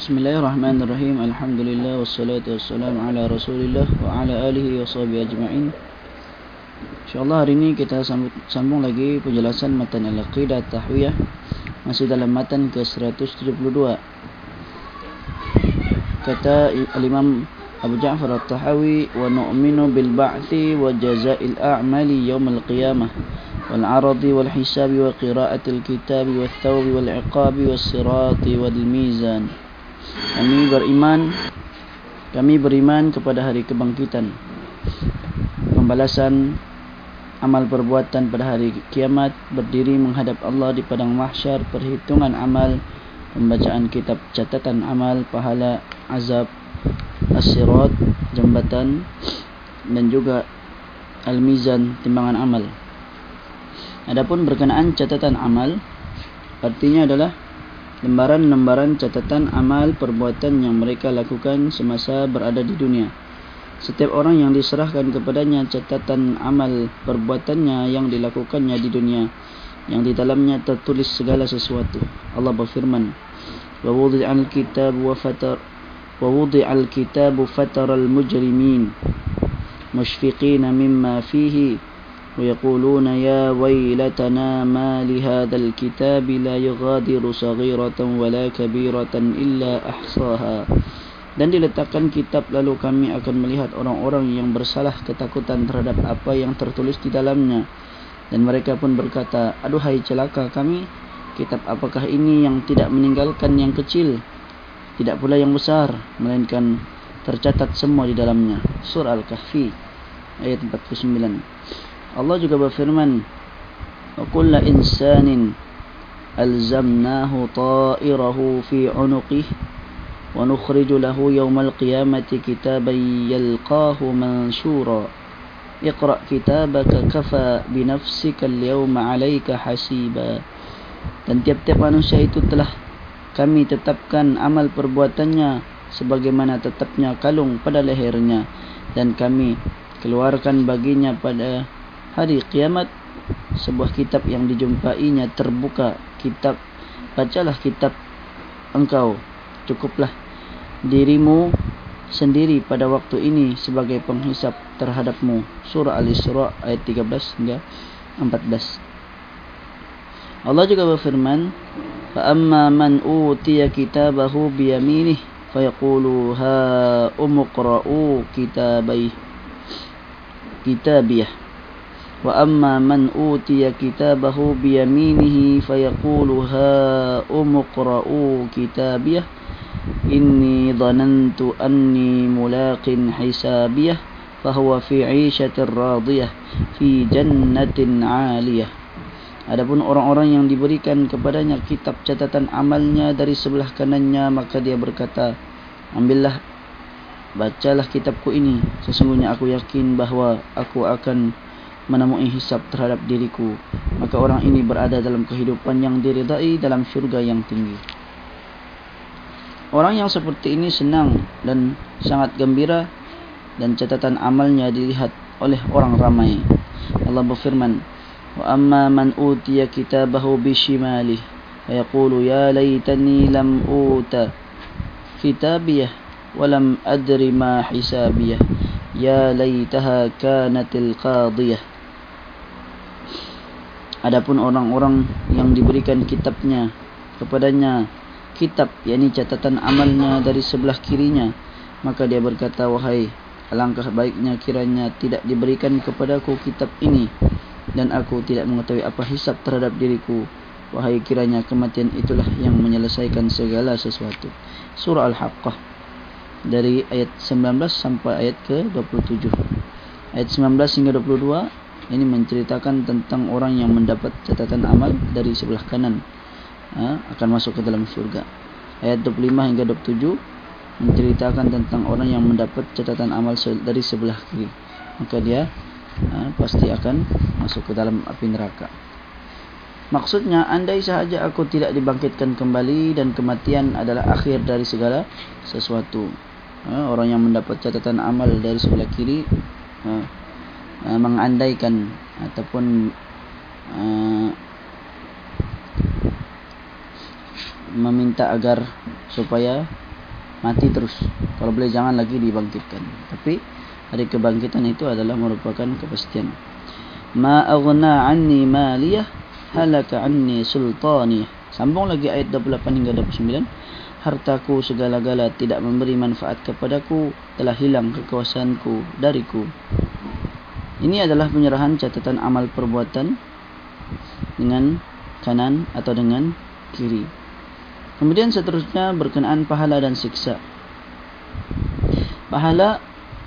Bismillahirrahmanirrahim. Alhamdulillah wassalatu wassalamu ala Rasulillah wa ala alihi wa sahbihi ajma'in. Insyaallah hari ini kita sambung, lagi penjelasan matan al-aqidah tahwiyah masih dalam matan ke-172. Kata al-Imam Abu Ja'far al-Tahawi wa nu'minu bil ba'thi wa jaza'il a'mali yawm al-qiyamah wal 'aradi wal hisabi wa qira'atil kitabi wat thawbi wal 'iqabi was sirati wal mizan kami beriman kami beriman kepada hari kebangkitan pembalasan amal perbuatan pada hari kiamat berdiri menghadap Allah di padang mahsyar perhitungan amal pembacaan kitab catatan amal pahala azab as-sirat jambatan dan juga al-mizan timbangan amal. Adapun berkenaan catatan amal artinya adalah lembaran-lembaran catatan amal perbuatan yang mereka lakukan semasa berada di dunia. Setiap orang yang diserahkan kepadanya catatan amal perbuatannya yang dilakukannya di dunia yang di dalamnya tertulis segala sesuatu. Allah berfirman, "Wa wudi'al kitab wa fatar kitab fataral mujrimin mushfiqina mimma fihi ويقولون يا ويلتنا ما لهذا الكتاب لا يغادر صغيرة ولا كبيرة إلا أحصاها dan diletakkan kitab lalu kami akan melihat orang-orang yang bersalah ketakutan terhadap apa yang tertulis di dalamnya dan mereka pun berkata aduhai celaka kami kitab apakah ini yang tidak meninggalkan yang kecil tidak pula yang besar melainkan tercatat semua di dalamnya surah al-kahfi ayat 49 Allah juga berfirman وَكُلَّ إِنسَانٍ أَلْزَمْنَاهُ طَائِرَهُ فِي عُنُقِهِ وَنُخْرِجُ لَهُ يَوْمَ الْقِيَامَةِ كِتَابًا يَلْقَاهُ مَنْشُورًا اقرأ كتابك كفى بنفسك اليوم عليك حسيبا dan tiap-tiap manusia itu telah kami tetapkan amal perbuatannya sebagaimana tetapnya kalung pada lehernya dan kami keluarkan baginya pada hari kiamat sebuah kitab yang dijumpainya terbuka kitab bacalah kitab engkau. Cukuplah dirimu sendiri pada waktu ini sebagai penghisap terhadapmu. Surah al-isra ayat 13 hingga 14 Allah juga berfirman fa amma man utiya kitabahu bi yaminih fa yaqulu ha umqra'u kitabai kitabiyah وأما من أوتي كتابه بيمينه فيقول ها أمقرأوا كتابيه إني ظننت أني ملاق حسابيه فهو في عيشة راضية في جنة عالية Adapun orang-orang yang diberikan kepadanya kitab catatan amalnya dari sebelah kanannya maka dia berkata ambillah bacalah kitabku ini sesungguhnya aku yakin bahawa aku akan menemui hisab terhadap diriku maka orang ini berada dalam kehidupan yang diridai dalam syurga yang tinggi. Orang yang seperti ini senang dan sangat gembira dan catatan amalnya dilihat oleh orang ramai. Allah berfirman wa amma man utiya kitabahu bishimali wa yaqulu ya laytani lam uta kitabiyah wa lam adri ma hisabiyah. Ya laytaha kanatil qadiyah Adapun orang-orang yang diberikan kitabnya kepadanya kitab yakni catatan amalnya dari sebelah kirinya maka dia berkata wahai alangkah baiknya kiranya tidak diberikan kepadaku kitab ini dan aku tidak mengetahui apa hisab terhadap diriku. Wahai kiranya kematian itulah yang menyelesaikan segala sesuatu. Surah al-haqqah dari ayat 19 sampai ayat ke-27 ayat 19 hingga 22 ini menceritakan tentang orang yang mendapat catatan amal dari sebelah kanan ha, akan masuk ke dalam surga. Ayat 25 hingga 27 menceritakan tentang orang yang mendapat catatan amal dari sebelah kiri. Maka dia ha, pasti akan masuk ke dalam api neraka. Maksudnya andai sahaja aku tidak dibangkitkan kembali dan kematian adalah akhir dari segala sesuatu. Ha, orang yang mendapat catatan amal dari sebelah kiri ha, uh, mengandaikan ataupun uh, meminta agar supaya mati terus. Kalau boleh jangan lagi dibangkitkan. Tapi hari kebangkitan itu adalah merupakan kepastian. Ma aghna anni maliyah halaka anni sultani sambung lagi ayat 28 hingga 29 hartaku segala-gala tidak memberi manfaat kepadaku telah hilang kekuasaanku dariku ini adalah penyerahan catatan amal perbuatan dengan kanan atau dengan kiri Kemudian seterusnya berkenaan pahala dan siksa. Pahala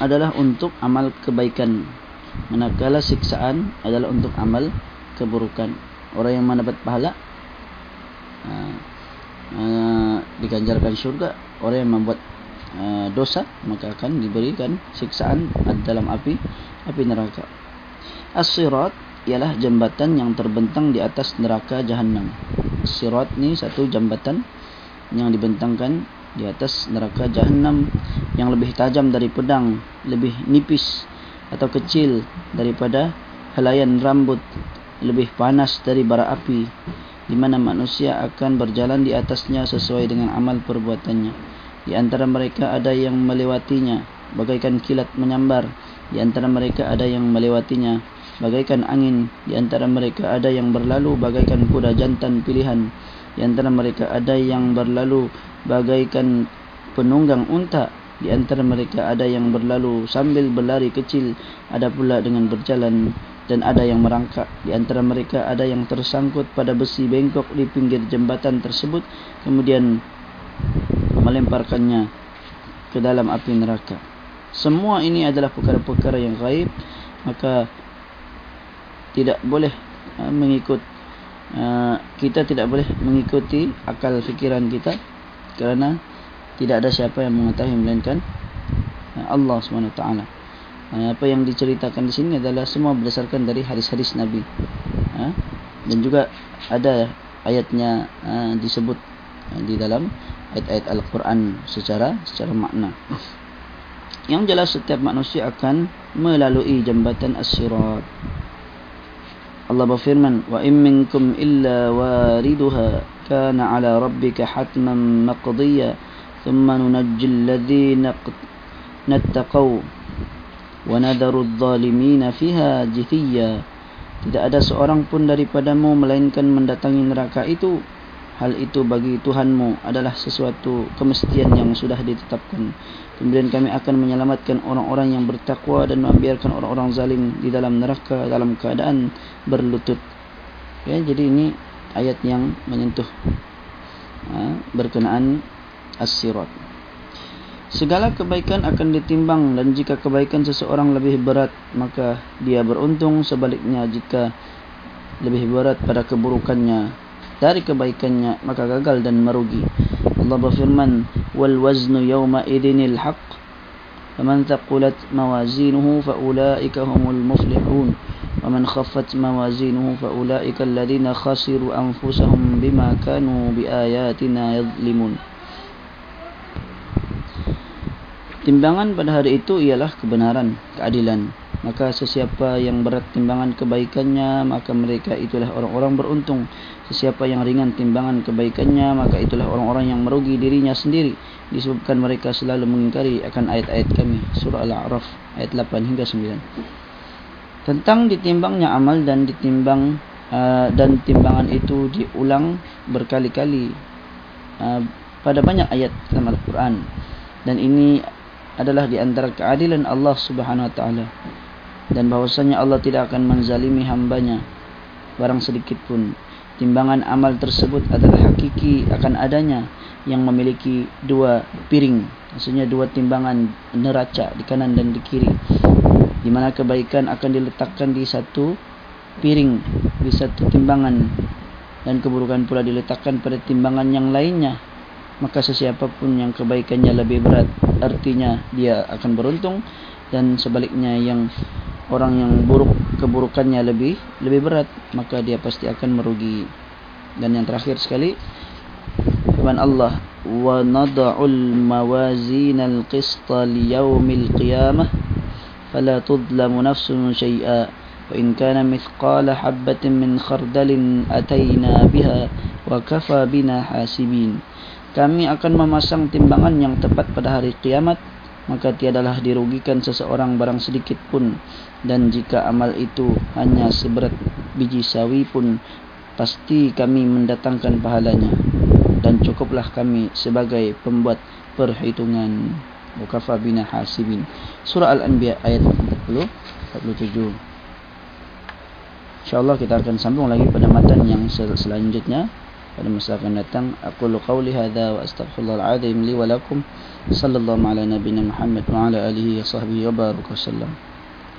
adalah untuk amal kebaikan. Manakala siksaan adalah untuk amal keburukan. Orang yang mendapat pahala uh, uh, diganjarkan syurga. Orang yang membuat uh, dosa maka akan diberikan siksaan dalam api api neraka. As-sirat ialah jambatan yang terbentang di atas neraka jahanam. Sirat ni satu jambatan yang dibentangkan di atas neraka jahanam yang lebih tajam dari pedang, lebih nipis atau kecil daripada helaian rambut, lebih panas dari bara api di mana manusia akan berjalan di atasnya sesuai dengan amal perbuatannya. Di antara mereka ada yang melewatinya. Bagaikan kilat menyambar, di antara mereka ada yang melewatinya. Bagaikan angin di antara mereka ada yang berlalu. Bagaikan kuda jantan pilihan di antara mereka ada yang berlalu. Bagaikan penunggang unta di antara mereka ada yang berlalu. Sambil berlari kecil ada pula dengan berjalan. Dan ada yang merangkak di antara mereka ada yang tersangkut pada besi bengkok di pinggir jembatan tersebut. Kemudian melemparkannya ke dalam api neraka. Semua ini adalah perkara-perkara yang gaib maka tidak boleh uh, mengikut uh, kita tidak boleh mengikuti akal fikiran kita kerana tidak ada siapa yang mengetahui melainkan uh, Allah SWT apa yang diceritakan di sini adalah semua berdasarkan dari hadis-hadis Nabi. Dan juga ada ayatnya disebut di dalam ayat-ayat Al-Quran secara secara makna. Yang jelas setiap manusia akan melalui jambatan as-sirat. Allah berfirman wa in minkum illa wariduha kana ala rabbika hatman maqdiya thumma nunajji alladhina nattaqaw wa nadharu adh-dhalimin fiha jithiya tidak ada seorang pun daripadamu melainkan mendatangi neraka itu hal itu bagi Tuhanmu adalah sesuatu kemestian yang sudah ditetapkan Kemudian kami akan menyelamatkan orang-orang yang bertakwa dan membiarkan orang-orang zalim di dalam neraka dalam keadaan berlutut. Ya, jadi ini ayat yang menyentuh ha, berkenaan as-sirat. Segala kebaikan akan ditimbang dan jika kebaikan seseorang lebih berat maka dia beruntung sebaliknya jika lebih berat pada keburukannya dari kebaikannya maka gagal dan merugi. Allah berfirman wal waznu yawma idinil haq faman thaqulat mawazinuhu fa ulaika humul muflihun khaffat mawazinuhu fa ulaika alladhina khasiru anfusahum bima kanu biayatina yadhlimun Timbangan pada hari itu ialah kebenaran, keadilan. Maka sesiapa yang berat timbangan kebaikannya, maka mereka itulah orang-orang beruntung. Sesiapa yang ringan timbangan kebaikannya, maka itulah orang-orang yang merugi dirinya sendiri. Disebabkan mereka selalu mengingkari akan ayat-ayat kami. Surah Al-A'raf ayat 8 hingga 9. Tentang ditimbangnya amal dan ditimbang uh, dan timbangan itu diulang berkali-kali uh, pada banyak ayat dalam Al-Quran. Dan ini adalah di antara keadilan Allah Subhanahu wa taala dan bahwasanya Allah tidak akan menzalimi hambanya barang sedikit pun. Timbangan amal tersebut adalah hakiki akan adanya yang memiliki dua piring. Maksudnya dua timbangan neraca di kanan dan di kiri. Di mana kebaikan akan diletakkan di satu piring di satu timbangan. Dan keburukan pula diletakkan pada timbangan yang lainnya. Maka sesiapa pun yang kebaikannya lebih berat artinya dia akan beruntung. Dan sebaliknya yang orang yang buruk keburukannya lebih lebih berat maka dia pasti akan merugi. Dan yang terakhir sekali firman Allah wa nad'ul mawazin al-qist li yawmil qiyamah fala tudlamu nafsun shay'a wa in kana mithqala habatin min khardalin atayna biha wa kafa bina hasibin. Kami akan memasang timbangan yang tepat pada hari kiamat maka tiadalah dirugikan seseorang barang sedikit pun. Dan jika amal itu hanya seberat biji sawi pun pasti kami mendatangkan pahalanya. Dan cukuplah kami sebagai pembuat perhitungan. Wa bina hasibin. Surah al-anbiya ayat 40 47 insyaallah kita akan sambung lagi pada matan yang sel selanjutnya pada masa akan datang aku lu qawli hadha wa astaghfirullahal azim li wa lakum. Sallallahu ala nabiyyina muhammad wa ala alihi